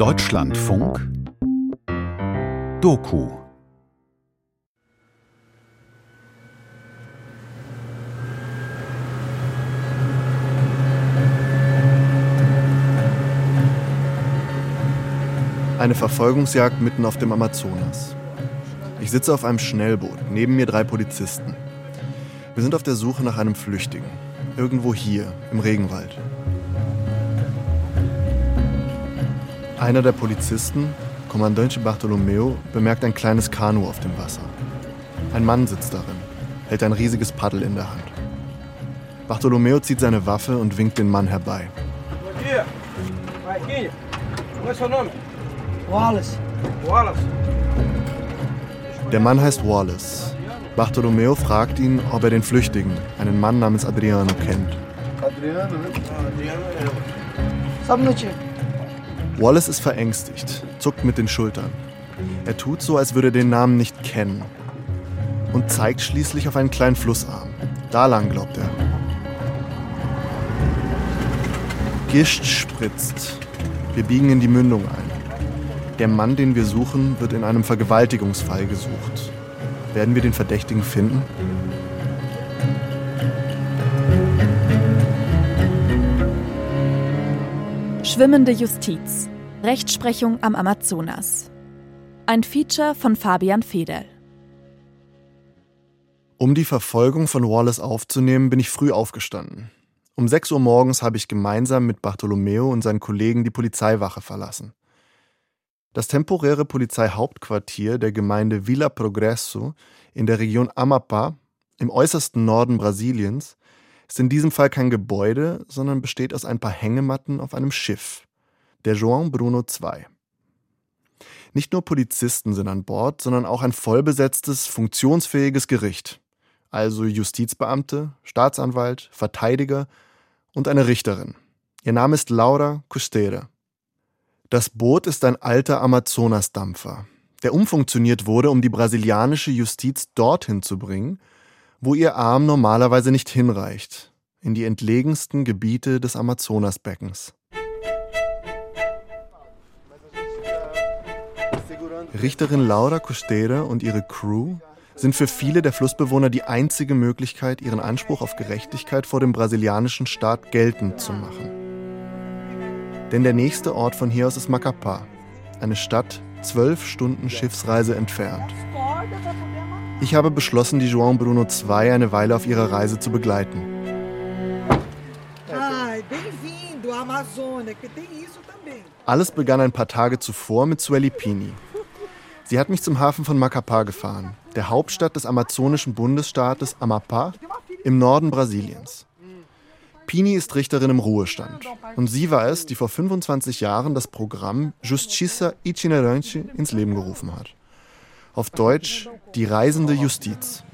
Deutschlandfunk Doku Eine Verfolgungsjagd mitten auf dem Amazonas. Ich sitze auf einem Schnellboot, neben mir drei Polizisten. Wir sind auf der Suche nach einem Flüchtigen. Irgendwo hier, im Regenwald. Einer der Polizisten, Kommandante Bartolomeo, bemerkt ein kleines Kanu auf dem Wasser. Ein Mann sitzt darin, hält ein riesiges Paddel in der Hand. Bartolomeo zieht seine Waffe und winkt den Mann herbei. Wallace. Wallace. Der Mann heißt Wallace. Bartolomeo fragt ihn, ob er den Flüchtigen, einen Mann namens Adriano, kennt. Adriano? Ah, Adriano é Wallace ist verängstigt, zuckt mit den Schultern. Er tut so, als würde er den Namen nicht kennen. Und zeigt schließlich auf einen kleinen Flussarm. Da lang, glaubt er. Gischt spritzt. Wir biegen in die Mündung ein. Der Mann, den wir suchen, wird in einem Vergewaltigungsfall gesucht. Werden wir den Verdächtigen finden? Schwimmende Justiz. Rechtsprechung am Amazonas. Ein Feature von Fabian Fedel. Um die Verfolgung von Wallace aufzunehmen, bin ich früh aufgestanden. Um 6 Uhr morgens habe ich gemeinsam mit Bartolomeo und seinen Kollegen die Polizeiwache verlassen. Das temporäre Polizeihauptquartier der Gemeinde Villa Progresso in der Region Amapá im äußersten Norden Brasiliens ist in diesem Fall kein Gebäude, sondern besteht aus ein paar Hängematten auf einem Schiff, der João Bruno II. Nicht nur Polizisten sind an Bord, sondern auch ein vollbesetztes, funktionsfähiges Gericht, also Justizbeamte, Staatsanwalt, Verteidiger und eine Richterin. Ihr Name ist Laura Custere. Das Boot ist ein alter Amazonasdampfer, der umfunktioniert wurde, um die brasilianische Justiz dorthin zu bringen, wo ihr Arm normalerweise nicht hinreicht, in die entlegensten Gebiete des Amazonasbeckens. Richterin Laura Costere und ihre Crew sind für viele der Flussbewohner die einzige Möglichkeit, ihren Anspruch auf Gerechtigkeit vor dem brasilianischen Staat geltend zu machen. Denn der nächste Ort von hier aus ist Macapá, eine Stadt zwölf Stunden Schiffsreise entfernt. Ich habe beschlossen, die João Bruno II eine Weile auf ihrer Reise zu begleiten. Alles begann ein paar Tage zuvor mit Sueli Pini. Sie hat mich zum Hafen von Macapá gefahren, der Hauptstadt des amazonischen Bundesstaates Amapá im Norden Brasiliens. Pini ist Richterin im Ruhestand. Und sie war es, die vor 25 Jahren das Programm Justiça Itinerante ins Leben gerufen hat. Auf Deutsch die reisende Justiz.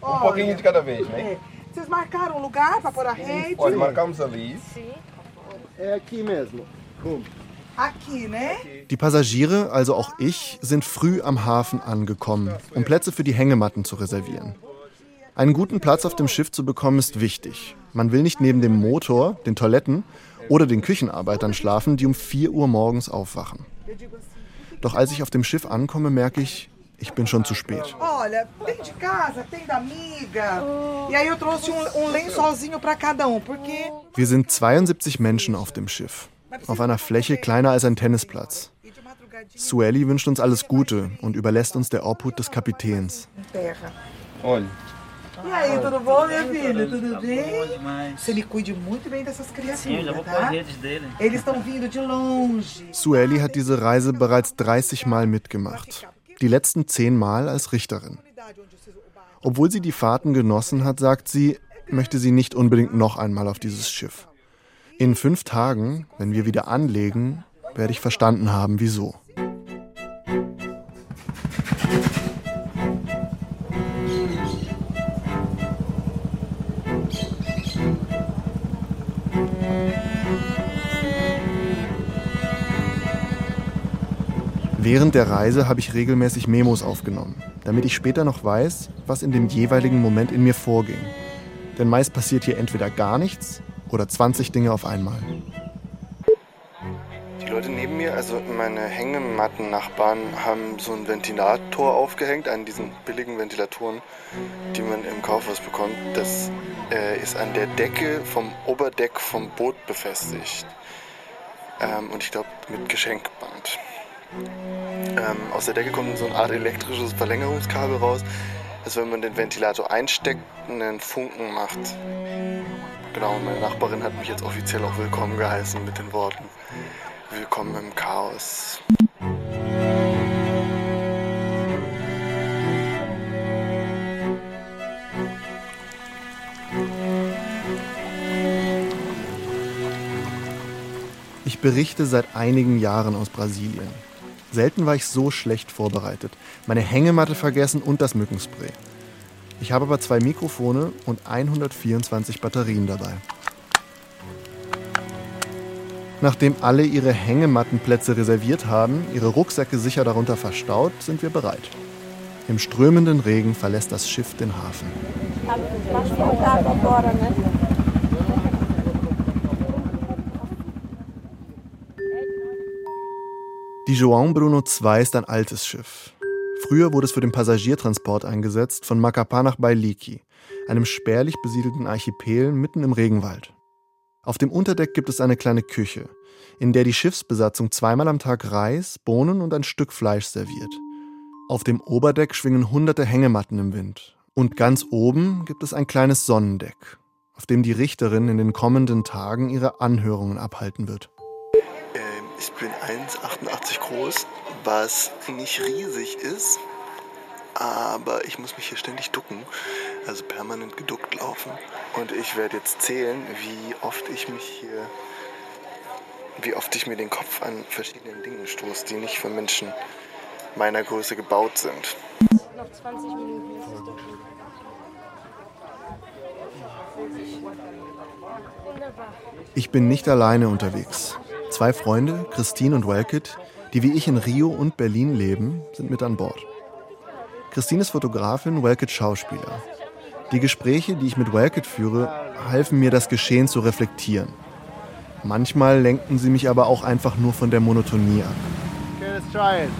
Né? Die Passagiere, also auch ich, sind früh am Hafen angekommen, um Plätze für die Hängematten zu reservieren. Einen guten Platz auf dem Schiff zu bekommen ist wichtig. Man will nicht neben dem Motor, den Toiletten oder den Küchenarbeitern schlafen, die um 4 Uhr morgens aufwachen. Doch als ich auf dem Schiff ankomme, merke ich, ich bin schon zu spät. E Wir sind 72 Menschen auf dem Schiff, auf einer Fläche kleiner als ein Tennisplatz. Sueli wünscht uns alles Gute und überlässt uns der Obhut des Kapitäns. E aí, tudo bom, minha filha? Tudo bem? Você me cuide muito bem dessas Sim, eu já vou criaturas, pôr as tá? redes dele. Eles estão vindo de longe. Sueli hat diese Reise bereits 30 Mal mitgemacht. Die letzten 10 Mal als Richterin. Obwohl sie die Fahrten genossen hat, sagt sie, möchte sie nicht unbedingt noch einmal auf dieses Schiff. In fünf Tagen, wenn wir wieder anlegen, werde ich verstanden haben, wieso. Während der Reise habe ich regelmäßig Memos aufgenommen, damit ich später noch weiß, was in dem jeweiligen Moment in mir vorging. Denn meist passiert hier entweder gar nichts oder 20 Dinge auf einmal. Tirou Leute neben mir, also meine Hängematten-Nachbarn, haben so einen Ventilator aufgehängt, einen diesen billigen Ventilatoren, die man im Kaufhaus bekommt. Das äh, ist an der Decke vom Oberdeck vom Boot befestigt. Ähm, und ich glaube mit Geschenkband. Ähm, aus der Decke kommt so eine Art elektrisches Verlängerungskabel raus, das wenn man den Ventilator einsteckt, einen Funken macht. Genau, meine Nachbarin hat mich jetzt offiziell auch willkommen geheißen mit den Worten Willkommen im Chaos. Ich berichte seit einigen Jahren aus Brasilien. Selten war ich so schlecht vorbereitet. Meine Hängematte vergessen und das Mückenspray. Ich habe aber zwei Mikrofone und 124 Batterien dabei. Nachdem alle ihre Hängemattenplätze reserviert haben, ihre Rucksäcke sicher darunter verstaut, sind wir bereit. Im strömenden Regen verlässt das Schiff den Hafen. Die João Bruno II ist ein altes Schiff. Früher wurde es für den Passagiertransport eingesetzt von Macapá nach Bailiki, einem spärlich besiedelten Archipel mitten im Regenwald. Auf dem Unterdeck gibt es eine kleine Küche, in der die Schiffsbesatzung zweimal am Tag Reis, Bohnen und ein Stück Fleisch serviert. Auf dem Oberdeck schwingen hunderte Hängematten im Wind. Und ganz oben gibt es ein kleines Sonnendeck, auf dem die Richterin in den kommenden Tagen ihre Anhörungen abhalten wird. Ich bin 1,88 groß, was nicht riesig ist, aber ich muss mich hier ständig ducken, also permanent geduckt laufen. Und ich werde jetzt zählen, wie oft ich mich hier, wie oft ich mir den Kopf an verschiedenen Dingen stoße, die nicht für Menschen meiner Größe gebaut sind. Noch 20 Minuten ist es ducken. Ich bin nicht alleine unterwegs. Zwei Freunde, Christine und Welkit, die wie ich in Rio und Berlin leben, sind mit an Bord. Christine ist Fotografin, Welkit Schauspieler. Die Gespräche, die ich mit Welkit führe, halfen mir, das Geschehen zu reflektieren. Manchmal lenken sie mich aber auch einfach nur von der Monotonie ab. Okay, let's try it.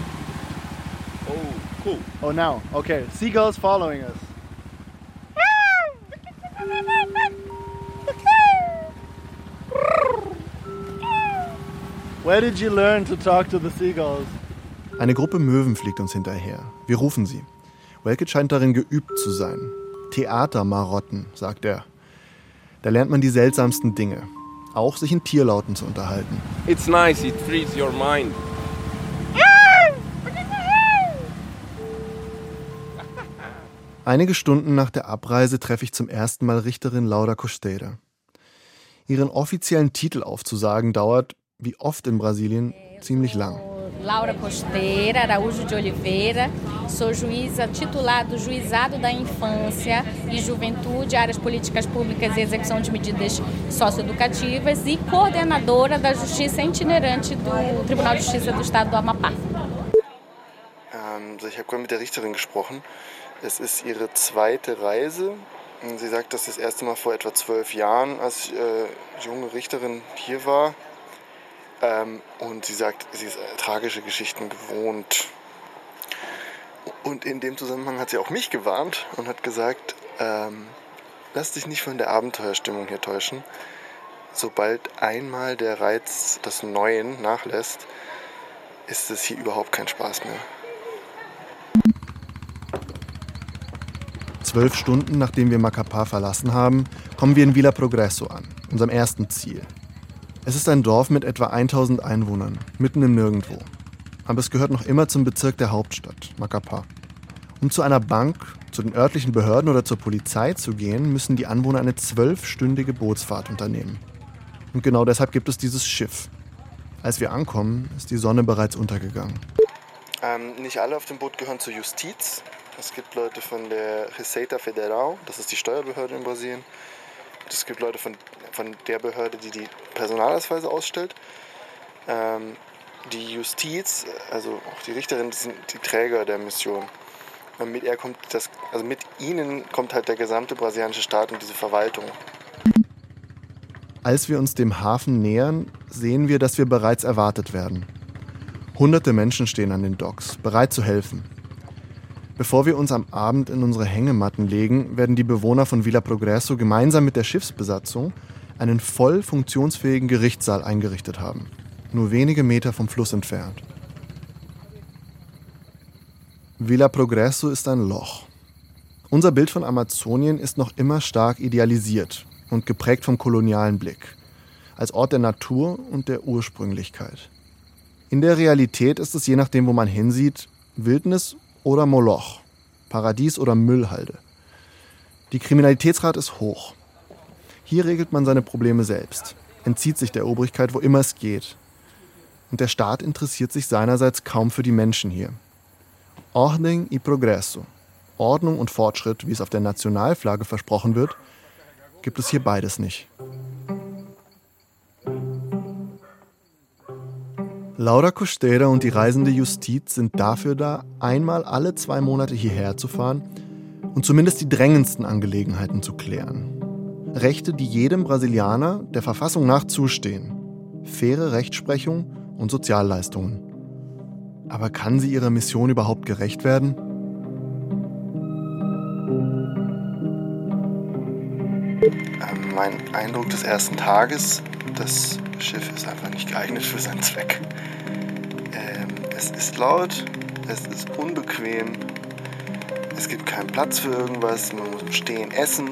Oh, cool. Oh, now. Okay, seagulls following us. Where did you learn to talk to the seagulls? Eine Gruppe Möwen fliegt uns hinterher. Wir rufen sie. Welkett scheint darin geübt zu sein. Theatermarotten, sagt er. Da lernt man die seltsamsten Dinge. Auch sich in Tierlauten zu unterhalten. It's nice, it frees your mind. Einige Stunden nach der Abreise treffe ich zum ersten Mal Richterin Laura Costeira. Ihren offiziellen Titel aufzusagen dauert, wie oft in Brasilien, ziemlich lang. Laura Costeira Araújo de Oliveira, sou juíza titular do Juizado da Infância e Juventude, áreas políticas públicas e execução de medidas socioeducativas e coordenadora da Justiça itinerante do Tribunal de Justiça do Estado do Amapá. Ähm, ich habe gerade mit der Richterin gesprochen. Es ist ihre zweite Reise. Sie sagt, dass das erste Mal vor etwa zwölf Jahren als äh, junge Richterin hier war ähm, und sie sagt, sie ist äh, tragische Geschichten gewohnt. Und in dem Zusammenhang hat sie auch mich gewarnt und hat gesagt, ähm, lass dich nicht von der Abenteuerstimmung hier täuschen. Sobald einmal der Reiz des Neuen nachlässt, ist es hier überhaupt kein Spaß mehr. Zwölf Stunden nachdem wir Macapá verlassen haben, kommen wir in Villa Progresso an, unserem ersten Ziel. Es ist ein Dorf mit etwa 1000 Einwohnern, mitten im Nirgendwo. Aber es gehört noch immer zum Bezirk der Hauptstadt, Macapá. Um zu einer Bank, zu den örtlichen Behörden oder zur Polizei zu gehen, müssen die Anwohner eine zwölfstündige Bootsfahrt unternehmen. Und genau deshalb gibt es dieses Schiff. Als wir ankommen, ist die Sonne bereits untergegangen. Ähm, nicht alle auf dem Boot gehören zur Justiz. Es gibt Leute von der Receita Federal, das ist die Steuerbehörde in Brasilien. Es gibt Leute von, von der Behörde, die die Personalausweise ausstellt. Ähm, die Justiz, also auch die Richterin, sind die Träger der Mission. Und mit, er kommt das, also mit ihnen kommt halt der gesamte brasilianische Staat und diese Verwaltung. Als wir uns dem Hafen nähern, sehen wir, dass wir bereits erwartet werden. Hunderte Menschen stehen an den Docks, bereit zu helfen. Bevor wir uns am Abend in unsere Hängematten legen, werden die Bewohner von Villa Progresso gemeinsam mit der Schiffsbesatzung einen voll funktionsfähigen Gerichtssaal eingerichtet haben, nur wenige Meter vom Fluss entfernt. Villa Progresso ist ein Loch. Unser Bild von Amazonien ist noch immer stark idealisiert und geprägt vom kolonialen Blick, als Ort der Natur und der Ursprünglichkeit. In der Realität ist es je nachdem, wo man hinsieht, Wildnis oder Moloch, Paradies oder Müllhalde. Die Kriminalitätsrate ist hoch. Hier regelt man seine Probleme selbst, entzieht sich der Obrigkeit, wo immer es geht. Und der Staat interessiert sich seinerseits kaum für die Menschen hier. Ordnung y progresso, Ordnung und Fortschritt, wie es auf der Nationalflagge versprochen wird, gibt es hier beides nicht. Laura Costera und die reisende Justiz sind dafür da, einmal alle zwei Monate hierher zu fahren und zumindest die drängendsten Angelegenheiten zu klären. Rechte, die jedem Brasilianer der Verfassung nach zustehen. Faire Rechtsprechung und Sozialleistungen. Aber kann sie ihrer Mission überhaupt gerecht werden? Mein Eindruck des ersten Tages, das Schiff ist einfach nicht geeignet für seinen Zweck. Ähm, es ist laut, es ist unbequem, es gibt keinen Platz für irgendwas, man muss stehen essen,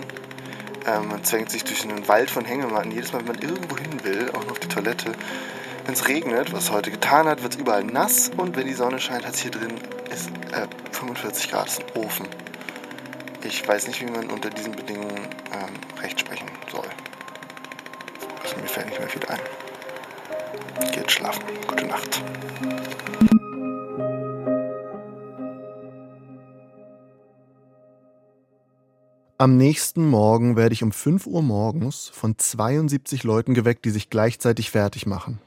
ähm, man zwängt sich durch einen Wald von Hängematten. Jedes Mal, wenn man irgendwo hin will, auch noch auf die Toilette, wenn es regnet, was heute getan hat, wird es überall nass und wenn die Sonne scheint, hat es hier drin ist, äh, 45 Grad, ist ein Ofen. Ich weiß nicht, wie man unter diesen Bedingungen fällt nicht mehr viel ein. Geht schlafen. Gute Nacht. Am nächsten Morgen werde ich um 5 Uhr morgens von 72 Leuten geweckt, die sich gleichzeitig fertig machen.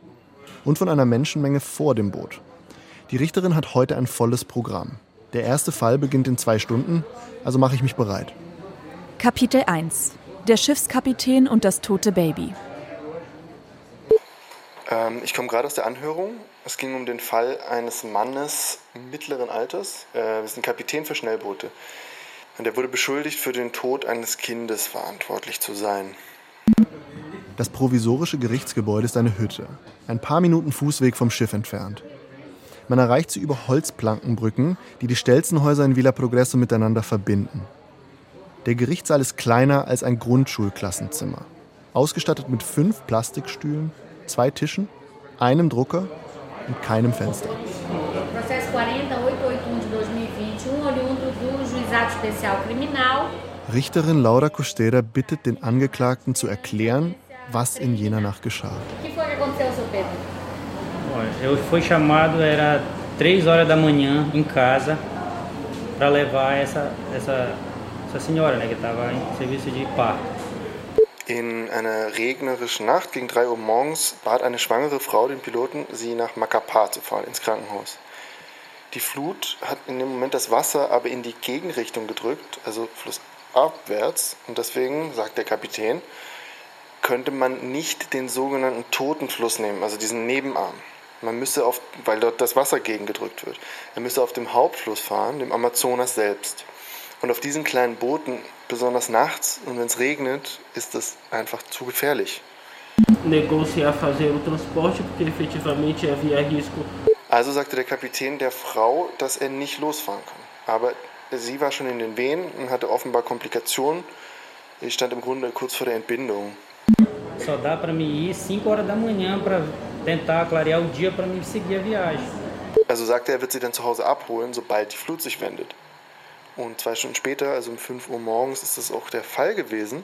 Und von einer Menschenmenge vor dem Boot. Die Richterin hat heute ein volles Programm. Der erste Fall beginnt in zwei Stunden, also mache ich mich bereit. Kapitel 1 Der Schiffskapitän und das tote Baby. Ähm, ich komme gerade aus der Anhörung. Es ging um den Fall eines Mannes mittleren Alters. Äh, wir sind Kapitän für Schnellboote. Und er wurde beschuldigt, für den Tod eines Kindes verantwortlich zu sein. Das provisorische Gerichtsgebäude ist eine Hütte, ein paar Minuten Fußweg vom Schiff entfernt. Man erreicht sie über Holzplankenbrücken, die die Stelzenhäuser in Villa Progresso miteinander verbinden. Der Gerichtssaal ist kleiner als ein Grundschulklassenzimmer. Ausgestattet mit fünf Plastikstühlen, zwei Tischen, einem Drucker und keinem Fenster. Processo 40881 de 2021, oriundo do Juizado Especial Criminal. Richterin Laura Costera bittet den Angeklagten zu erklären, was in jener Nacht geschah. O que foi que aconteceu, seu Pedro? Olha, Eu fui chamado, era 3 horas da manhã em casa para levar essa, essa, essa senhora, né, que estava em serviço de parto. In einer regnerischen Nacht gegen 3 Uhr morgens bat eine schwangere Frau den Piloten, sie nach Macapá zu fahren, ins Krankenhaus. Die Flut hat in dem Moment das Wasser aber in die Gegenrichtung gedrückt, also flussabwärts. Und deswegen, sagt der Kapitän, könnte man nicht den sogenannten Totenfluss nehmen, also diesen Nebenarm. Man müsse auf, weil dort das Wasser gegengedrückt wird, er müsse auf dem Hauptfluss fahren, dem Amazonas selbst. Und auf diesen kleinen Booten, besonders nachts und wenn es regnet, ist das einfach zu gefährlich. Also sagte der Kapitän der Frau, dass er nicht losfahren kann. Aber sie war schon in den Wehen und hatte offenbar Komplikationen. Sie stand im Grunde kurz vor der Entbindung. Só dá para mim ir 5 horas da manhã para tentar clarear o dia para mim seguir a viagem. Also sagte er, er wird sie dann zu Hause abholen, sobald die Flut sich wendet. Und zwei Stunden später, also um 5 Uhr morgens, ist das auch der Fall gewesen.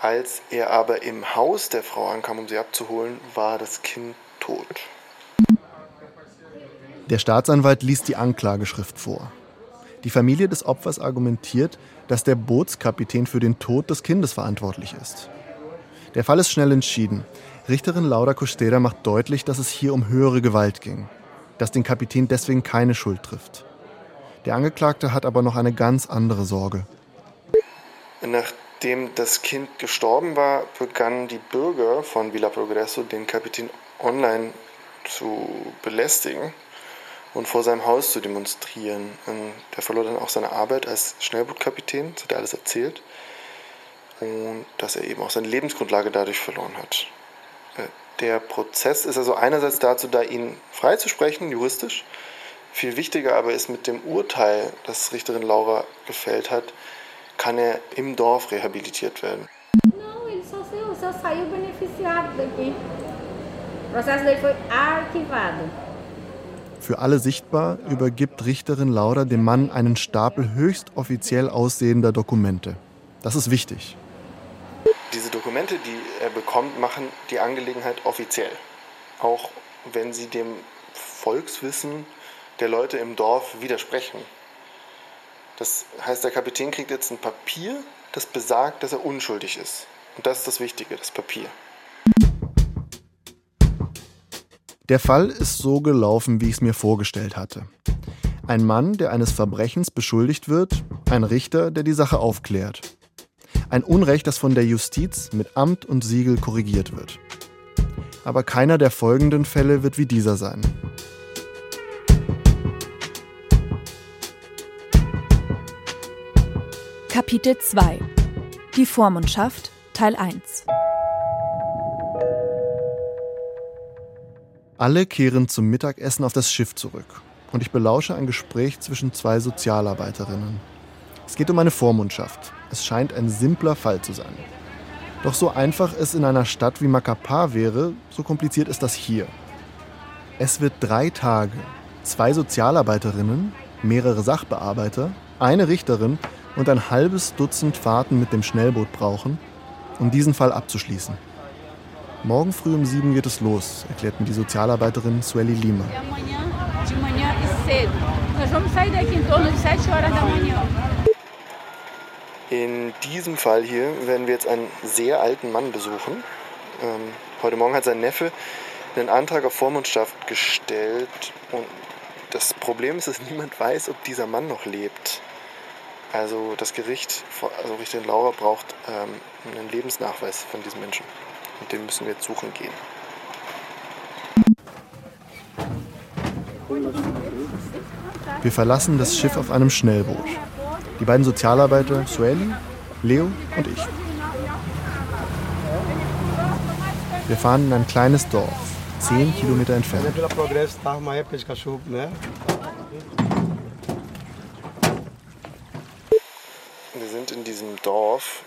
Als er aber im Haus der Frau ankam, um sie abzuholen, war das Kind tot. Der Staatsanwalt liest die Anklageschrift vor. Die Familie des Opfers argumentiert, dass der Bootskapitän für den Tod des Kindes verantwortlich ist. Der Fall ist schnell entschieden. Richterin Laura Costera macht deutlich, dass es hier um höhere Gewalt ging, dass den Kapitän deswegen keine Schuld trifft. Der Angeklagte hat aber noch eine ganz andere Sorge. Nach Nachdem das Kind gestorben war, begannen die Bürger von Villa Progresso den Kapitän online zu belästigen und vor seinem Haus zu demonstrieren. Und der verlor dann auch seine Arbeit als Schnellbootkapitän, das hat er alles erzählt. Und dass er eben auch seine Lebensgrundlage dadurch verloren hat. Äh, der Prozess ist also einerseits dazu da, ihn freizusprechen, juristisch. Viel wichtiger aber ist mit dem Urteil, das Richterin Laura gefällt hat, kann er im Dorf rehabilitiert werden. Não, ele só saiu, só saiu beneficiado daqui. O processo dele foi arquivado. Für alle sichtbar übergibt Richterin Laura dem Mann einen Stapel höchst offiziell aussehender Dokumente. Das ist wichtig. Diese Dokumente, die er bekommt, machen die Angelegenheit offiziell. Auch wenn sie dem Volkswissen der Leute im Dorf widersprechen. Das heißt, der Kapitän kriegt jetzt ein Papier, das besagt, dass er unschuldig ist. Und das ist das Wichtige, das Papier. Der Fall ist so gelaufen, wie ich es mir vorgestellt hatte. Ein Mann, der eines Verbrechens beschuldigt wird, ein Richter, der die Sache aufklärt. Ein Unrecht, das von der Justiz mit Amt und Siegel korrigiert wird. Aber keiner der folgenden Fälle wird wie dieser sein. Kapitel 2 Die Vormundschaft Teil 1 Alle kehren zum Mittagessen auf das Schiff zurück und ich belausche ein Gespräch zwischen zwei Sozialarbeiterinnen. Es geht um eine Vormundschaft. Es scheint ein simpler Fall zu sein. Doch so einfach es in einer Stadt wie Macapá wäre, so kompliziert ist das hier. Es wird drei Tage, zwei Sozialarbeiterinnen, mehrere Sachbearbeiter, eine Richterin und ein halbes Dutzend Fahrten mit dem Schnellboot brauchen, um diesen Fall abzuschließen. Morgen früh um sieben geht es los, erklärt mir die Sozialarbeiterin Sueli Lima. In diesem Fall hier werden wir jetzt einen sehr alten Mann besuchen. Ähm, heute Morgen hat sein Neffe einen Antrag auf Vormundschaft gestellt und das Problem ist, dass niemand weiß, ob dieser Mann noch lebt. Also das Gericht, also Richterin Laura braucht ähm, einen Lebensnachweis von diesem Menschen. Und den müssen wir jetzt suchen gehen. Wir verlassen das Schiff auf einem Schnellboot. Die beiden Sozialarbeiter Sueli, Leo und ich. Wir fahren in ein kleines Dorf, zehn Kilometer entfernt. Wir sind in diesem Dorf.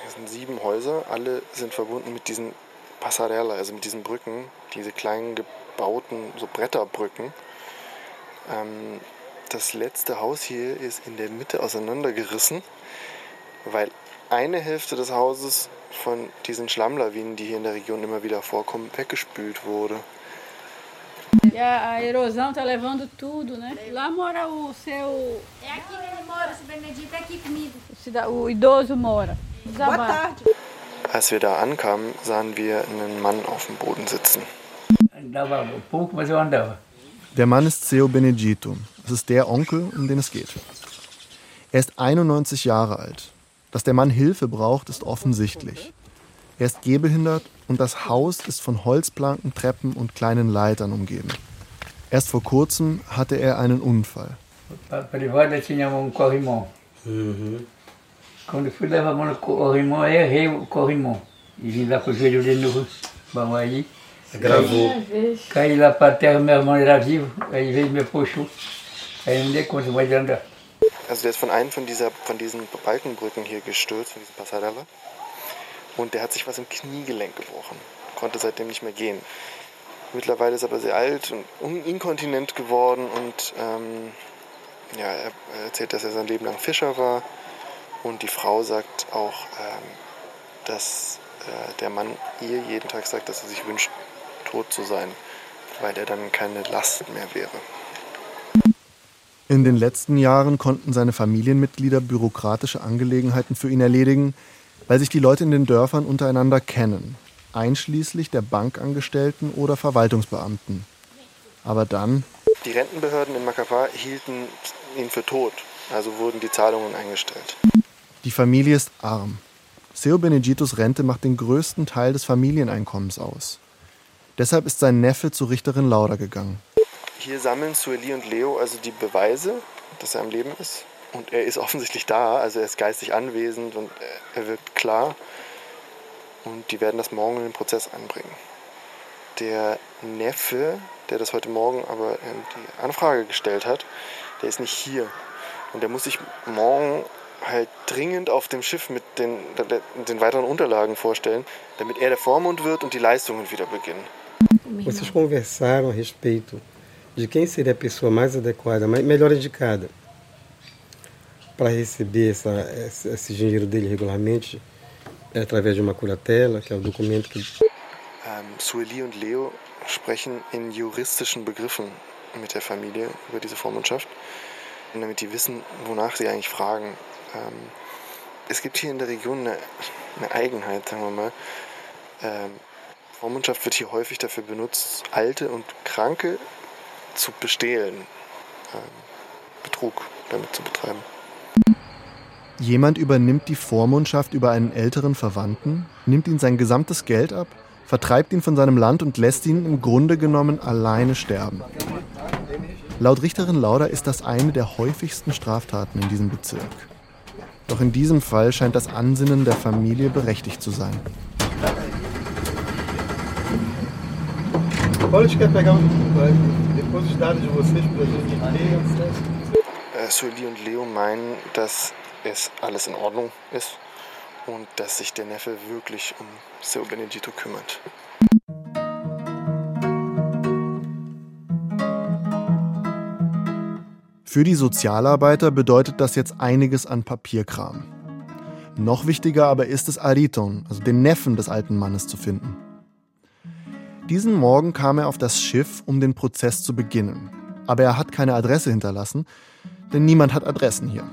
Hier sind sieben Häuser. Alle sind verbunden mit diesen Passarella, also mit diesen Brücken, diese kleinen gebauten, so Bretterbrücken. Ähm, das letzte Haus hier ist in der Mitte auseinandergerissen, weil eine Hälfte des Hauses von diesen Schlammlawinen, die hier in der Region immer wieder vorkommen, weggespült wurde. E a, a erosão tá levando tudo, né? Lá mora o seu. É aqui que ele mora, o seu Benedito é aqui comigo. O idoso mora. Boa tarde. Als wir da ankamen, sahen wir einen Mann auf dem Boden sitzen. Der Mann ist Ceo Benedito. Das ist der Onkel, um den es geht. Er ist 91 Jahre alt. Dass der Mann Hilfe braucht, ist offensichtlich. Er ist gehbehindert und das Haus ist von Holzplanken, Treppen und kleinen Leitern umgeben. Erst vor kurzem hatte er einen Unfall. Mhm. Quando fui levar a mão no corrimão, errei o corrimão. E vim lá com o joelho de novo. Vamos aí. Gravou. Caí, lá para terra, meu irmão era vivo. Aí veio me puxou. Aí não dei conta mais de andar. Also der ist von einem von, dieser, von diesen Balkenbrücken hier gestürzt, von diesem Passarella. Und der hat sich was im Kniegelenk gebrochen. Konnte seitdem nicht mehr gehen. Mittlerweile ist er aber sehr alt und inkontinent geworden und ähm, ja, er erzählt, dass er sein Leben lang Fischer war. Und die Frau sagt auch, ähm, dass äh, der Mann ihr jeden Tag sagt, dass er sich wünscht, tot zu sein, weil er dann keine Last mehr wäre. In den letzten Jahren konnten seine Familienmitglieder bürokratische Angelegenheiten für ihn erledigen, weil sich die Leute in den Dörfern untereinander kennen, einschließlich der Bankangestellten oder Verwaltungsbeamten. Aber dann. Die Rentenbehörden in Macapá hielten ihn für tot, also wurden die Zahlungen eingestellt. Die Familie ist arm. Seo Benegitos Rente macht den größten Teil des Familieneinkommens aus. Deshalb ist sein Neffe zur Richterin Laura gegangen. Hier sammeln Sueli und Leo also die Beweise, dass er am Leben ist. Und er ist offensichtlich da, also er ist geistig anwesend und er wirkt klar. Und die werden das morgen in den Prozess einbringen. Der Neffe, der das heute Morgen aber die Anfrage gestellt hat, der ist nicht hier. Und der muss sich morgen halt dringend auf dem Schiff mit den, den weiteren Unterlagen vorstellen, damit er der Vormund wird und die Leistungen wieder beginnen. Vocês conversaram a respeito de quem seria a pessoa mais adequada, melhor indicada para receber essa, esse, dinheiro dele regularmente é através de uma curatela, que é o documento que. Ähm, Sueli und Leo sprechen in juristischen Begriffen mit der Familie über diese Vormundschaft, damit die wissen, wonach sie eigentlich fragen. Ähm, es gibt hier in der Region eine, eine Eigenheit, sagen wir mal. Ähm, Vormundschaft wird hier häufig dafür benutzt, Alte und Kranke zu bestehlen, ähm, Betrug damit zu betreiben. Jemand übernimmt die Vormundschaft über einen älteren Verwandten, nimmt ihm sein gesamtes Geld ab, vertreibt ihn von seinem Land und lässt ihn im Grunde genommen alleine sterben. Laut Richterin Lauder ist das eine der häufigsten Straftaten in diesem Bezirk. Doch in diesem Fall scheint das Ansinnen der Familie berechtigt zu sein. Äh, Sueli und Leo meinen, dass es alles in Ordnung ist und dass sich der Neffe wirklich um Seo Benedito kümmert. Für die Sozialarbeiter bedeutet das jetzt einiges an Papierkram. Noch wichtiger aber ist es, Ariton, also den Neffen des alten Mannes, zu finden. Diesen Morgen kam er auf das Schiff, um den Prozess zu beginnen. Aber er hat keine Adresse hinterlassen, denn niemand hat Adressen hier.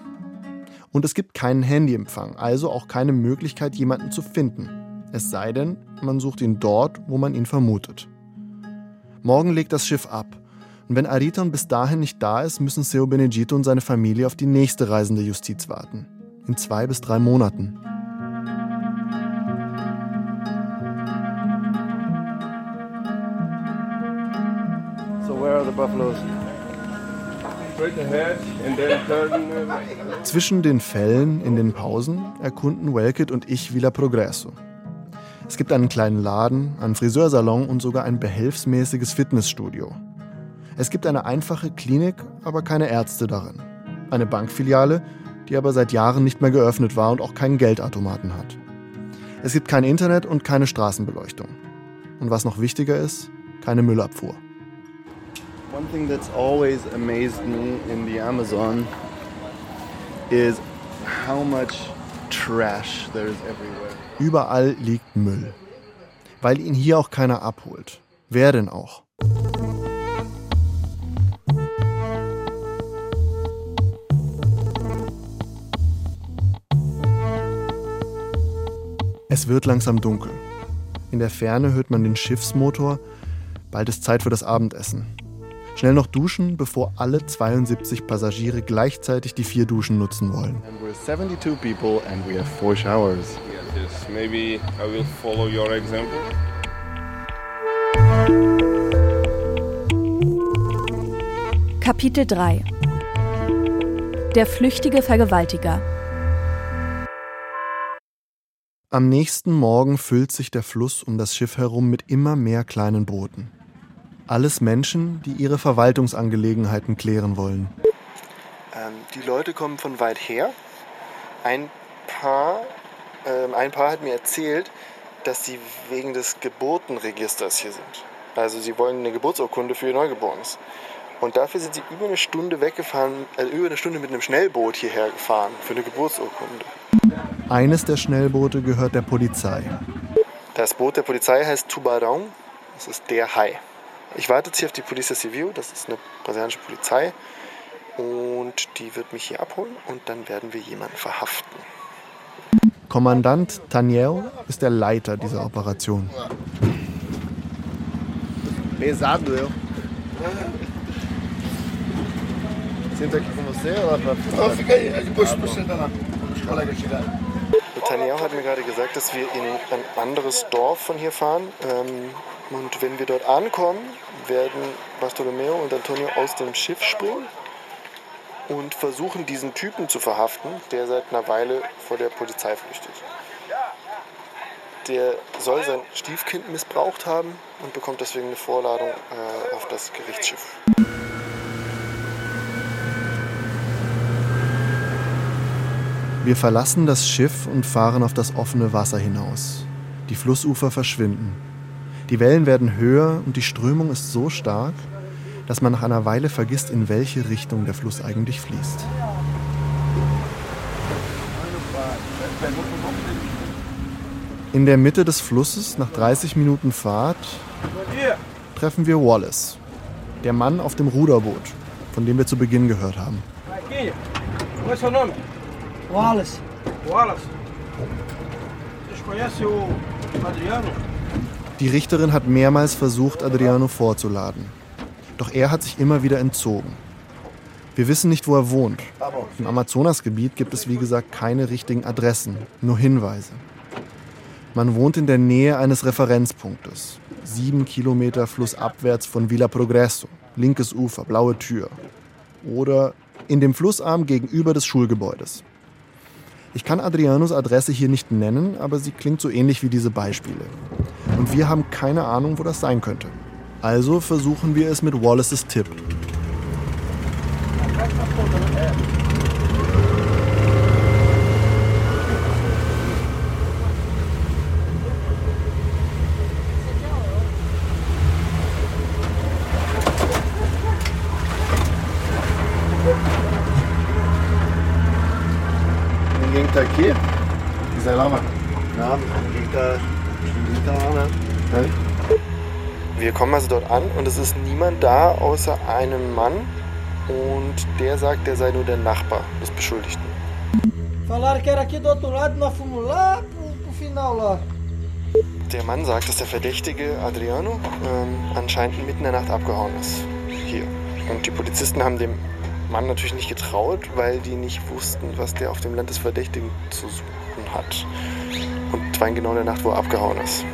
Und es gibt keinen Handyempfang, also auch keine Möglichkeit, jemanden zu finden. Es sei denn, man sucht ihn dort, wo man ihn vermutet. Morgen legt das Schiff ab. Und wenn Ariton bis dahin nicht da ist, müssen Seo Benedito und seine Familie auf die nächste reisende Justiz warten. In zwei bis drei Monaten. So where are the buffaloes? Zwischen den Fällen in den Pausen erkunden Welkit und ich Villa Progresso. Es gibt einen kleinen Laden, einen Friseursalon und sogar ein behelfsmäßiges Fitnessstudio. Es gibt eine einfache Klinik, aber keine Ärzte darin. Eine Bankfiliale, die aber seit Jahren nicht mehr geöffnet war und auch keinen Geldautomaten hat. Es gibt kein Internet und keine Straßenbeleuchtung. Und was noch wichtiger ist, keine Müllabfuhr. One thing that's always amazed me in the Amazon is how much trash there is everywhere. Überall liegt Müll. Weil ihn hier auch keiner abholt. Wer denn auch? Es wird langsam dunkel. In der Ferne hört man den Schiffsmotor. Bald ist Zeit für das Abendessen. Schnell noch duschen, bevor alle 72 Passagiere gleichzeitig die vier Duschen nutzen wollen. And we're 72 people and we have four showers. Yes, maybe I will follow your example. Kapitel 3 Der flüchtige Vergewaltiger Am nächsten Morgen füllt sich der Fluss um das Schiff herum mit immer mehr kleinen Booten. Alles Menschen, die ihre Verwaltungsangelegenheiten klären wollen. Ähm, die Leute kommen von weit her. Ein Paar, ähm, ein Paar hat mir erzählt, dass sie wegen des Geburtenregisters hier sind. Also sie wollen eine Geburtsurkunde für ihr Neugeborenes. Und dafür sind sie über eine Stunde weggefahren, äh, über eine Stunde mit einem Schnellboot hierher gefahren für eine Geburtsurkunde. Eines der Schnellboote gehört der Polizei. Das Boot der Polizei heißt Tubarão. Das ist der Hai. Ich warte jetzt hier auf die Polícia Civil, das ist eine brasilianische Polizei. Und die wird mich hier abholen und dann werden wir jemanden verhaften. Kommandant Taniel ist der Leiter dieser Operation. Pesado eu. Senta aqui com você ou lá pra fora? Não, fica aí, depois tu senta lá, quando os colegas chegarem. Taniao hat mir gerade gesagt, dass wir in ein anderes Dorf von hier fahren. Ähm, und wenn wir dort ankommen, werden Bartolomeo und Antonio aus dem Schiff springen und versuchen, diesen Typen zu verhaften, der seit einer Weile vor der Polizei flüchtet. Der soll sein Stiefkind missbraucht haben und bekommt deswegen eine Vorladung äh, auf das Gerichtsschiff. Wir verlassen das Schiff und fahren auf das offene Wasser hinaus. Die Flussufer verschwinden. Die Wellen werden höher und die Strömung ist so stark, dass man nach einer Weile vergisst, in welche Richtung der Fluss eigentlich fließt. In der Mitte des Flusses, nach 30 Minuten Fahrt, treffen wir Wallace, der Mann auf dem Ruderboot, von dem wir zu Beginn gehört haben. Qual é seu nome? Wallace. Wallace. Vocês conhecem o Adriano? Die Richterin hat mehrmals versucht, Adriano vorzuladen. Doch er hat sich immer wieder entzogen. Wir wissen nicht, wo er wohnt. Im Amazonasgebiet gibt es, wie gesagt, keine richtigen Adressen, nur Hinweise. Man wohnt in der Nähe eines Referenzpunktes. Sieben Kilometer flussabwärts von Villa Progresso, linkes Ufer, blaue Tür. Oder in dem Flussarm gegenüber des Schulgebäudes. Ich kann Adrianos Adresse hier nicht nennen, aber sie klingt so ähnlich wie diese Beispiele. Und wir haben keine Ahnung, wo das sein könnte. Also versuchen wir es mit Wallaces Tipp. Ninguém tá aqui? Quiser lá, mano? Não, ninguém tá. Ninguém tá lá, né? Wir kommen also dort an und es ist niemand da außer einem Mann und der sagt, er sei nur der Nachbar des Beschuldigten. Der Mann sagt, dass der Verdächtige Adriano ähm, anscheinend mitten in der Nacht abgehauen ist. Hier. Und die Polizisten haben dem Mann natürlich nicht getraut, weil die nicht wussten, was der auf dem Land des Verdächtigen zu suchen hat. Und zwar in genau der Nacht, wo er abgehauen ist.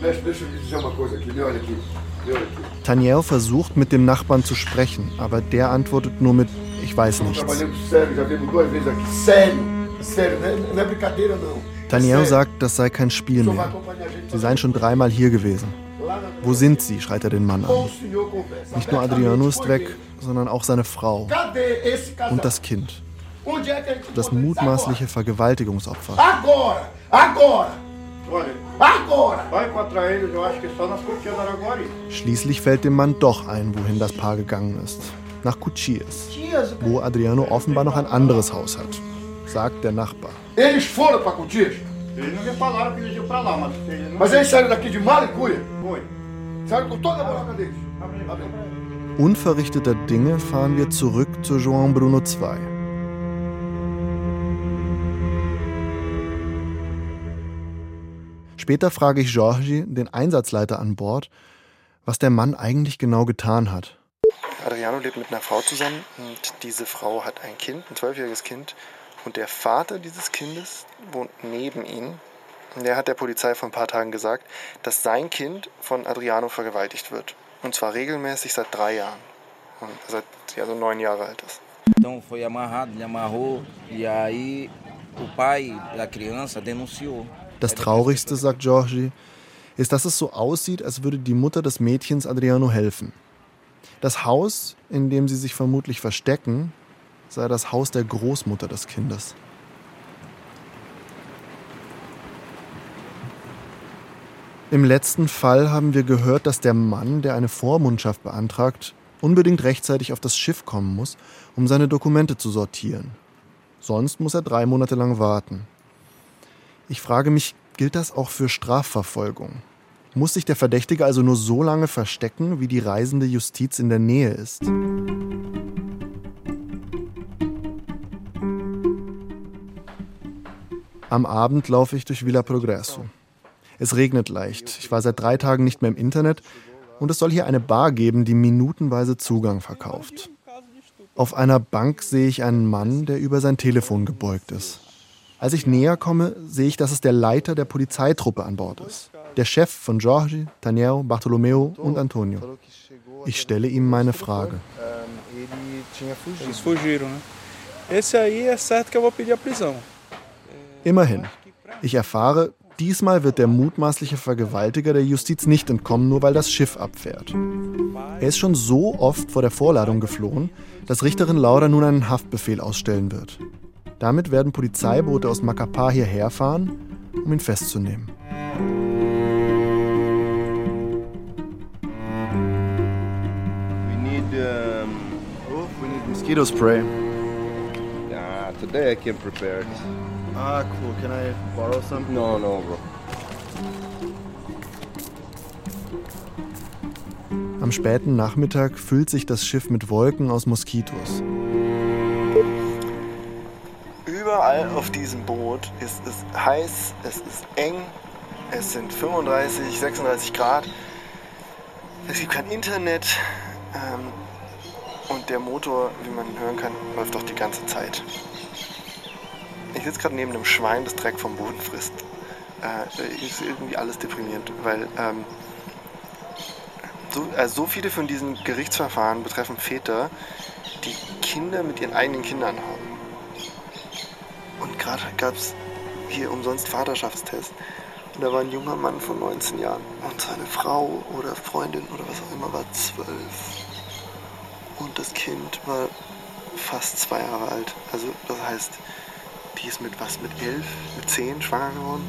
Mestre, deixa eu lhe dizer uma coisa aqui. Me olha aqui. Me olha aqui. Taniel versucht mit dem Nachbarn zu sprechen, aber der antwortet nur mit Ich weiß nichts. trabalhando sério, já vimos duas vezes aqui. Sério, sério, não é, não é brincadeira não. Taniel sagt, das sei kein Spiel mehr. Sie seien schon dreimal hier gewesen. Wo sind sie? schreit er den Mann an. Nicht nur Adriano ist weg, sondern auch seine Frau und das Kind. Das mutmaßliche Vergewaltigungsopfer. Agora! Agora! Olha, Agora! vai encontrar eles, eu acho que só nas do Araguari. Schließlich fällt dem Mann doch ein, wohin das Paar gegangen ist. Nach Cuchias, wo Adriano offenbar noch ein anderes Haus hat, sagt der Nachbar. Eles foram pra Cotias? Eles não me falaram que eles iam pra lá, mas eles não... Mas eles saíram daqui de Malicuia? Foi. Saíram com toda a moral deles. Unverrichteter Dinge fahren wir zurück zu João Bruno II. Später frage ich Jorge, den Einsatzleiter an Bord, was der Mann eigentlich genau getan hat. Adriano lebt mit einer Frau zusammen und diese Frau hat ein Kind, ein zwölfjähriges Kind. Und der Vater dieses Kindes wohnt neben ihm. Und der hat der Polizei vor ein paar Tagen gesagt, dass sein Kind von Adriano vergewaltigt wird. Und zwar regelmäßig seit drei Jahren. Und seit er so neun Jahre alt ist. Então foi amarrado, ele amarrou e aí o pai da criança denunciou. Das Traurigste, sagt Jorge, ist, dass es so aussieht, als würde die Mutter des Mädchens Adriano helfen. Das Haus, in dem sie sich vermutlich verstecken, sei das Haus der Großmutter des Kindes. Im letzten Fall haben wir gehört, dass der Mann, der eine Vormundschaft beantragt, unbedingt rechtzeitig auf das Schiff kommen muss, um seine Dokumente zu sortieren. Sonst muss er drei Monate lang warten. Ich frage mich, gilt das auch für Strafverfolgung? Muss sich der Verdächtige also nur so lange verstecken, wie die reisende Justiz in der Nähe ist? Am Abend laufe ich durch Villa Progresso. Es regnet leicht. Ich war seit drei Tagen nicht mehr im Internet und es soll hier eine Bar geben, die minutenweise Zugang verkauft. Auf einer Bank sehe ich einen Mann, der über sein Telefon gebeugt ist. Als ich näher komme, sehe ich, dass es der Leiter der Polizeitruppe an Bord ist. Der Chef von Jorge, Daniel, Bartolomeo und Antonio. Ich stelle ihm meine Frage. Immerhin. Ich erfahre, diesmal wird der mutmaßliche Vergewaltiger der Justiz nicht entkommen, nur weil das Schiff abfährt. Er ist schon so oft vor der Vorladung geflohen, dass Richterin Laura nun einen Haftbefehl ausstellen wird. Damit werden Polizeiboote aus Macapá hierher fahren, um ihn festzunehmen. We need, um, oh, we need mosquito spray. Nah, today I can prepare it. Ah, cool. Can I borrow some? No, no, bro. Am späten Nachmittag füllt sich das Schiff mit Wolken aus Moskitos. Überall auf diesem Boot ist es heiß, es ist eng, es sind 35, 36 Grad, es gibt kein Internet ähm, und der Motor, wie man hören kann, läuft doch die ganze Zeit. Ich sitze gerade neben einem Schwein, das Dreck vom Boden frisst. Äh, ist irgendwie alles deprimierend, weil ähm, so, also so viele von diesen Gerichtsverfahren betreffen Väter, die Kinder mit ihren eigenen Kindern haben. Und gerade gab es hier umsonst Vaterschaftstest. Und da war ein junger Mann von 19 Jahren. Und seine Frau oder Freundin oder was auch immer war 12. Und das Kind war fast zwei Jahre alt. Also das heißt, die ist mit was, mit elf, mit zehn schwanger geworden?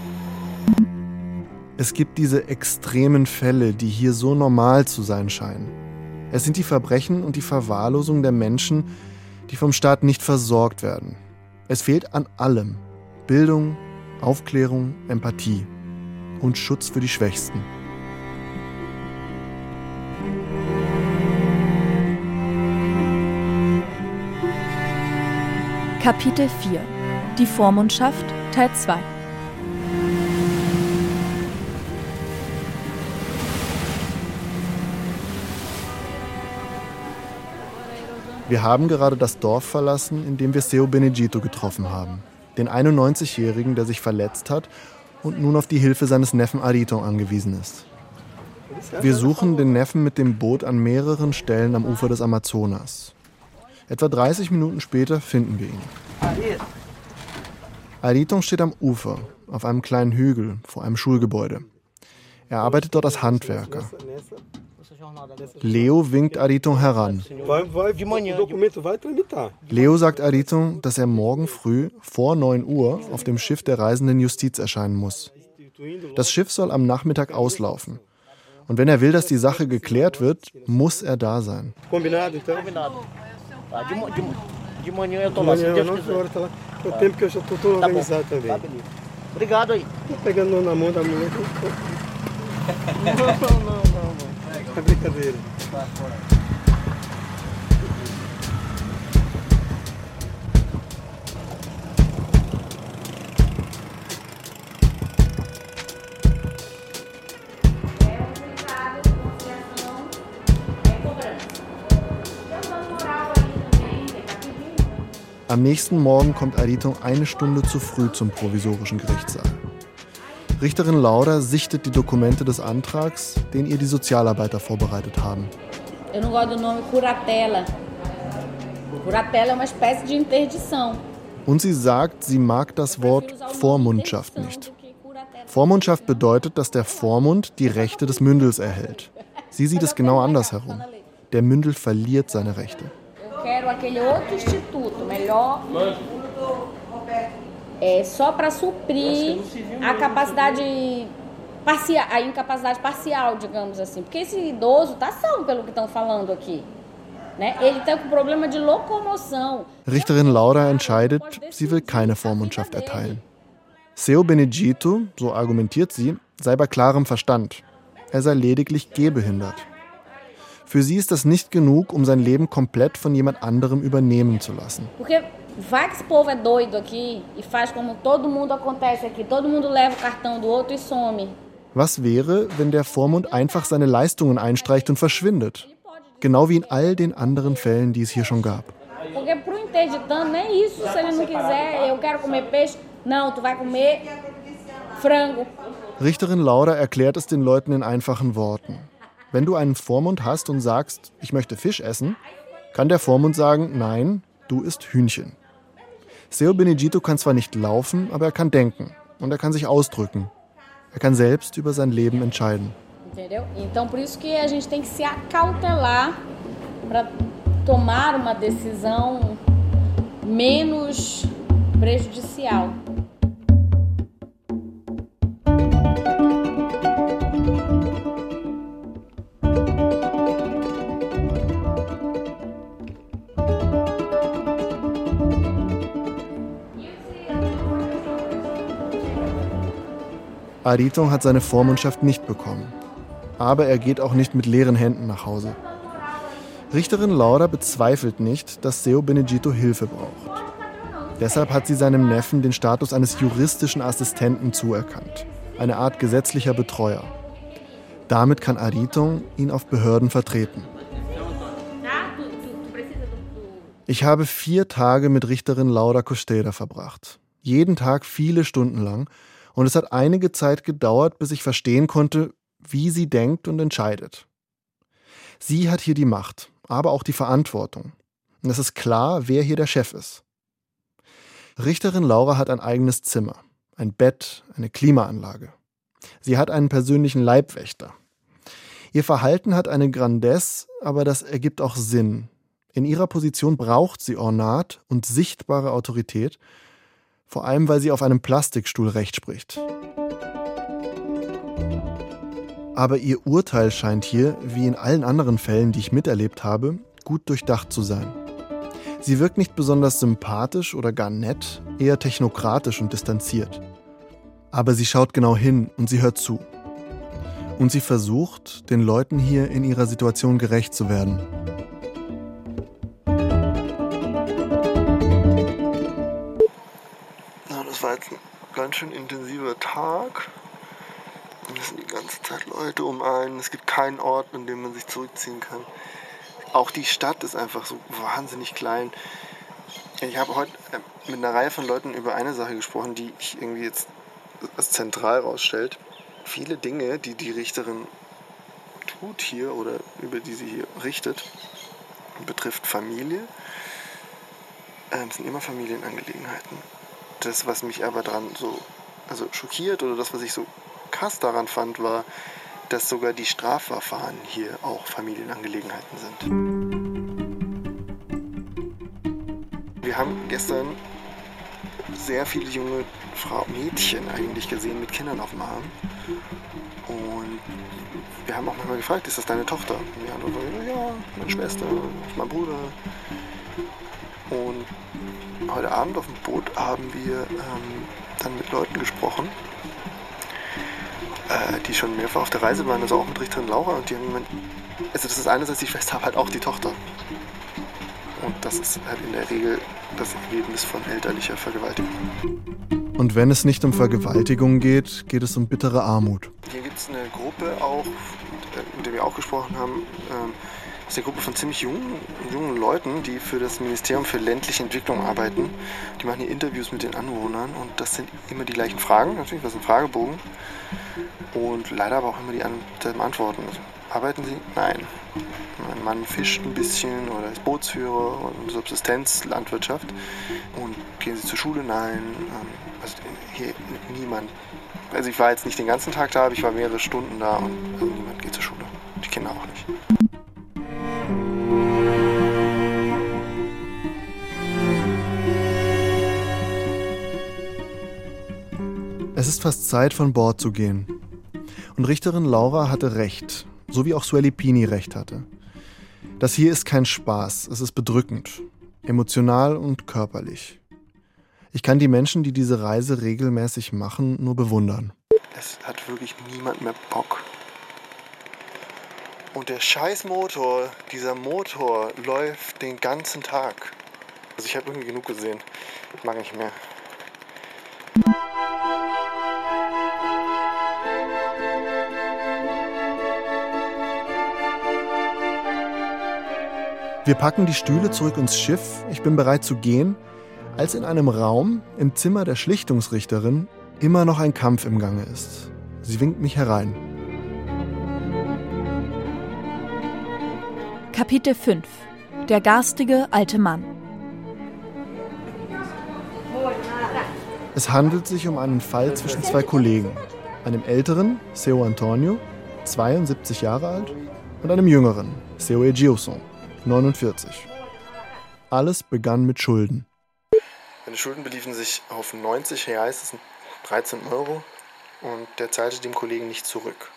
Es gibt diese extremen Fälle, die hier so normal zu sein scheinen. Es sind die Verbrechen und die Verwahrlosung der Menschen, die vom Staat nicht versorgt werden. Es fehlt an allem. Bildung, Aufklärung, Empathie und Schutz für die Schwächsten. Kapitel 4 Die Vormundschaft Teil 2 Wir haben gerade das Dorf verlassen, in dem wir Seo Benedito getroffen haben. Den 91-Jährigen, der sich verletzt hat und nun auf die Hilfe seines Neffen Arito angewiesen ist. Wir suchen den Neffen mit dem Boot an mehreren Stellen am Ufer des Amazonas. Etwa 30 Minuten später finden wir ihn. Arito steht am Ufer, auf einem kleinen Hügel vor einem Schulgebäude. Er arbeitet dort als Handwerker. Leo winkt Ariton heran. Leo sagt Ariton, dass er morgen früh vor 9 Uhr auf dem Schiff der reisenden Justiz erscheinen muss. Das Schiff soll am Nachmittag auslaufen. Und wenn er will, dass die Sache geklärt wird, muss er da sein. Obrigado aí. Tô pegando na mão da mulher. Não, não, não. É brincadeira. Am nächsten Morgen kommt Ariton eine Stunde zu früh zum provisorischen Gerichtssaal. Richterin Lauda sichtet die Dokumente des Antrags, den ihr die Sozialarbeiter vorbereitet haben. Eu não gosto do nome curatela. Curatela é uma espécie de interdição. Und sie sagt, sie mag das Wort Vormundschaft nicht. Vormundschaft bedeutet, dass der Vormund die Rechte des Mündels erhält. Sie sieht es genau andersherum. Der Mündel verliert seine Rechte. Eu quero aquele outro instituto, melhor. É só para suprir a capacidade parcial, a incapacidade parcial, digamos assim. Porque esse idoso tá são pelo que estão falando aqui. Né? Ele tá com problema de locomoção. Richterin Laura entscheidet, sie will keine Vormundschaft erteilen. Seo Benedito, so argumentiert sie, sei bei klarem Verstand. Er sei lediglich gehbehindert. Für sie ist das nicht genug, um sein Leben komplett von jemand anderem übernehmen zu lassen. Porque vai que esse povo é doido aqui e faz como todo mundo acontece aqui. Todo mundo leva o cartão do outro e some. Was wäre, wenn der Vormund einfach seine Leistungen einstreicht und verschwindet? Genau wie in all den anderen Fällen, die es hier schon gab. Porque pro interditando, nem isso, se ele não quiser, eu quero comer peixe, Não, tu vai comer frango. Richterin Laura erklärt es den Leuten in einfachen Worten. Wenn du einen Vormund hast und sagst, ich möchte Fisch essen, kann der Vormund sagen, nein, du isst Hühnchen. Seu Benedito kann zwar nicht laufen, aber er kann denken und er kann sich ausdrücken. Er kann selbst über sein Leben entscheiden. Entendeu? Então por isso que a gente tem que se acautelar para tomar uma decisão menos prejudicial. Ariton hat seine Vormundschaft nicht bekommen. Aber er geht auch nicht mit leeren Händen nach Hause. Richterin Laura bezweifelt nicht, dass Seo Benedito Hilfe braucht. Deshalb hat sie seinem Neffen den Status eines juristischen Assistenten zuerkannt, eine Art gesetzlicher Betreuer. Damit kann Ariton ihn auf Behörden vertreten. Ich habe vier Tage mit Richterin Laura Costera verbracht. Jeden Tag viele Stunden lang. Und es hat einige Zeit gedauert, bis ich verstehen konnte, wie sie denkt und entscheidet. Sie hat hier die Macht, aber auch die Verantwortung. Und es ist klar, wer hier der Chef ist. Richterin Laura hat ein eigenes Zimmer, ein Bett, eine Klimaanlage. Sie hat einen persönlichen Leibwächter. Ihr Verhalten hat eine Grandesse, aber das ergibt auch Sinn. In ihrer Position braucht sie Ornat und sichtbare Autorität, vor allem weil sie auf einem Plastikstuhl Recht spricht. Aber ihr Urteil scheint hier, wie in allen anderen Fällen, die ich miterlebt habe, gut durchdacht zu sein. Sie wirkt nicht besonders sympathisch oder gar nett, eher technokratisch und distanziert. Aber sie schaut genau hin und sie hört zu. Und sie versucht, den Leuten hier in ihrer Situation gerecht zu werden. Jetzt ein ganz schön intensiver Tag. Es sind die ganze Zeit Leute um einen. Es gibt keinen Ort, an dem man sich zurückziehen kann. Auch die Stadt ist einfach so wahnsinnig klein. Ich habe heute äh, mit einer Reihe von Leuten über eine Sache gesprochen, die ich irgendwie jetzt als zentral rausstellt. Viele Dinge, die die Richterin tut hier oder über die sie hier richtet, betrifft Familie, ähm, sind immer Familienangelegenheiten. Das, was mich aber dran so also schockiert oder das, was ich so krass daran fand, war, dass sogar die Strafverfahren hier auch Familienangelegenheiten sind. Wir haben gestern sehr viele junge Frau, Mädchen eigentlich gesehen mit Kindern auf dem Arm. Und wir haben auch manchmal gefragt, ist das deine Tochter? Und die andere so, ja, meine Schwester, mein Bruder. Und heute Abend auf dem Boot haben wir ähm, dann mit Leuten gesprochen, äh, die schon mehrfach auf der Reise waren, also auch mit Richterin Laura. Und die haben gemeint, also das ist einerseits die Schwester, aber halt auch die Tochter. Und das ist halt in der Regel das Ergebnis von elterlicher Vergewaltigung. Und wenn es nicht um Vergewaltigung geht, geht es um bittere Armut. Hier gibt es eine Gruppe auch, mit der wir auch gesprochen haben. Ähm, das ist eine Gruppe von ziemlich jungen, jungen Leuten, die für das Ministerium für ländliche Entwicklung arbeiten. Die machen hier Interviews mit den Anwohnern und das sind immer die gleichen Fragen, natürlich, ist ein Fragebogen. Und leider aber auch immer die selben Antworten. Also, arbeiten Sie? Nein. Mein Mann fischt ein bisschen oder ist Bootsführer und Subsistenzlandwirtschaft. Und gehen Sie zur Schule? Nein. Ähm, also hier niemand. Also ich war jetzt nicht den ganzen Tag da, aber ich war mehrere Stunden da und also niemand geht zur Schule. Die Kinder auch nicht. Es ist fast Zeit, von Bord zu gehen. Und Richterin Laura hatte recht, so wie auch Sueli Pini recht hatte. Das hier ist kein Spaß, es ist bedrückend, emotional und körperlich. Ich kann die Menschen, die diese Reise regelmäßig machen, nur bewundern. Es hat wirklich niemand mehr Bock. Und der Scheißmotor, dieser Motor läuft den ganzen Tag. Also ich habe irgendwie genug gesehen. Ich mag nicht mehr. Wir packen die Stühle zurück ins Schiff. Ich bin bereit zu gehen. als in einem Raum im Zimmer der Schlichtungsrichterin immer noch ein Kampf im Gange ist. Sie winkt mich herein. Kapitel 5 Der garstige alte Mann Es handelt sich um einen Fall zwischen zwei Kollegen, einem älteren, Seu Antonio, 72 Jahre alt, und einem jüngeren, Seu Egilson, 49. Alles begann mit Schulden. Seine Schulden beliefen sich auf 90 Reais, das sind 13 Euro, und der zahlte dem Kollegen nicht zurück.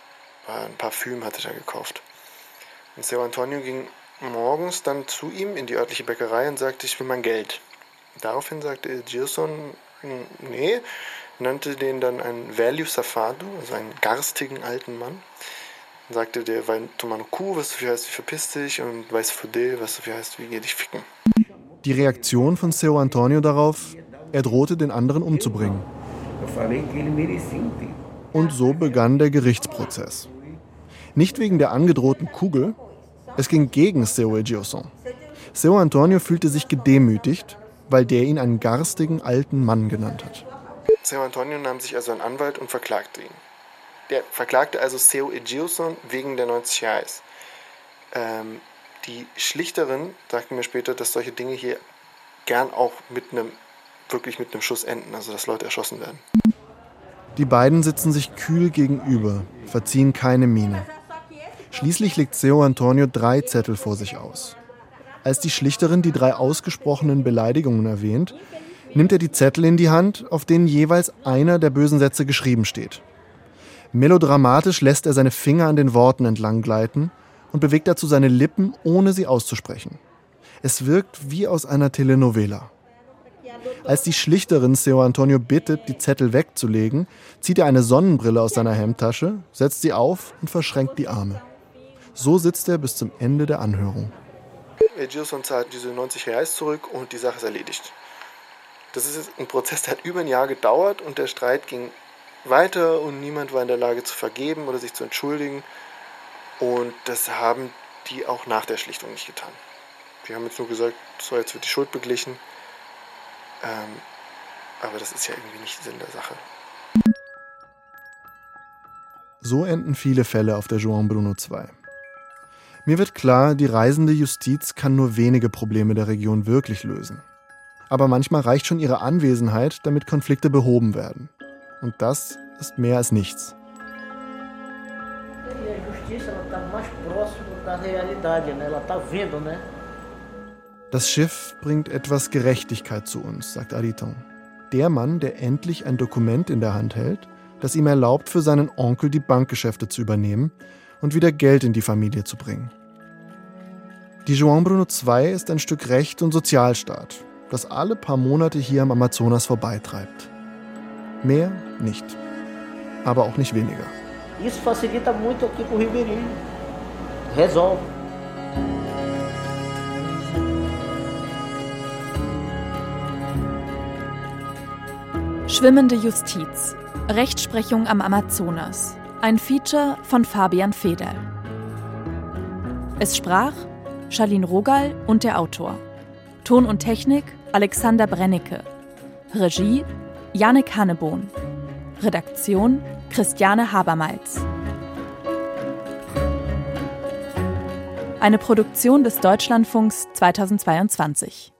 Ein Parfüm hatte er gekauft. Und Seu Antonio ging morgens dann zu ihm in die örtliche Bäckerei und sagte, ich will mein Geld. Daraufhin sagte Gilson, nee, nannte den dann einen Value Safado, also einen garstigen alten Mann. Dann sagte der, weil Tomano Kuh, was so viel heißt wie verpiss dich, und Weiß Fudel, was so viel heißt wie geh dich ficken. Die Reaktion von Seu Antonio darauf, er drohte den anderen umzubringen. Und so begann der Gerichtsprozess. Nicht wegen der angedrohten Kugel, es ging gegen Seu Egioson. Seu Antonio fühlte sich gedemütigt, weil der ihn einen garstigen alten Mann genannt hat. Seu Antonio nahm sich also einen Anwalt und verklagte ihn. Der verklagte also Seu Egilson wegen der 90 Reais. Ähm, die Schlichterin sagte mir später, dass solche Dinge hier gern auch mit einem, wirklich mit einem Schuss enden, also dass Leute erschossen werden. Die beiden sitzen sich kühl gegenüber, verziehen keine Miene. Schließlich legt Seu Antonio drei Zettel vor sich aus. Als die Schlichterin die drei ausgesprochenen Beleidigungen erwähnt, nimmt er die Zettel in die Hand, auf denen jeweils einer der bösen Sätze geschrieben steht. Melodramatisch lässt er seine Finger an den Worten entlang gleiten und bewegt dazu seine Lippen, ohne sie auszusprechen. Es wirkt wie aus einer Telenovela. Als die Schlichterin Seu Antonio bittet, die Zettel wegzulegen, zieht er eine Sonnenbrille aus seiner Hemdtasche, setzt sie auf und verschränkt die Arme. So sitzt er bis zum Ende der Anhörung. Gilson zahlt diese 90 Reais zurück und die Sache ist erledigt. Das ist ein Prozess, der hat über ein Jahr gedauert und der Streit ging weiter und niemand war in der Lage zu vergeben oder sich zu entschuldigen. Und das haben die auch nach der Schlichtung nicht getan. Die haben jetzt nur gesagt, so, jetzt wird die Schuld beglichen. Ähm, aber das ist ja irgendwie nicht Sinn der Sache. So enden viele Fälle auf der João Bruno 2. Mir wird klar, die reisende Justiz kann nur wenige Probleme der Region wirklich lösen. Aber manchmal reicht schon ihre Anwesenheit, damit Konflikte behoben werden. Und das ist mehr als nichts. Das Schiff bringt etwas Gerechtigkeit zu uns, sagt Ariton. Der Mann, der endlich ein Dokument in der Hand hält, das ihm erlaubt, für seinen Onkel die Bankgeschäfte zu übernehmen und wieder Geld in die Familie zu bringen. Die João Bruno II ist ein Stück Recht und Sozialstaat, das alle paar Monate hier am Amazonas vorbeitreibt. Mehr nicht, aber auch nicht weniger. Isso facilita muito aqui pro Ribeirinho. Resolve. Schwimmende Justiz. Rechtsprechung am Amazonas. Ein Feature von Fabian Federl. Es sprach Charlene Rogal und der Autor. Ton und Technik Alexander Brennecke. Regie Janek Hannebohn. Redaktion Christiane Habermalz. Eine Produktion des Deutschlandfunks 2022.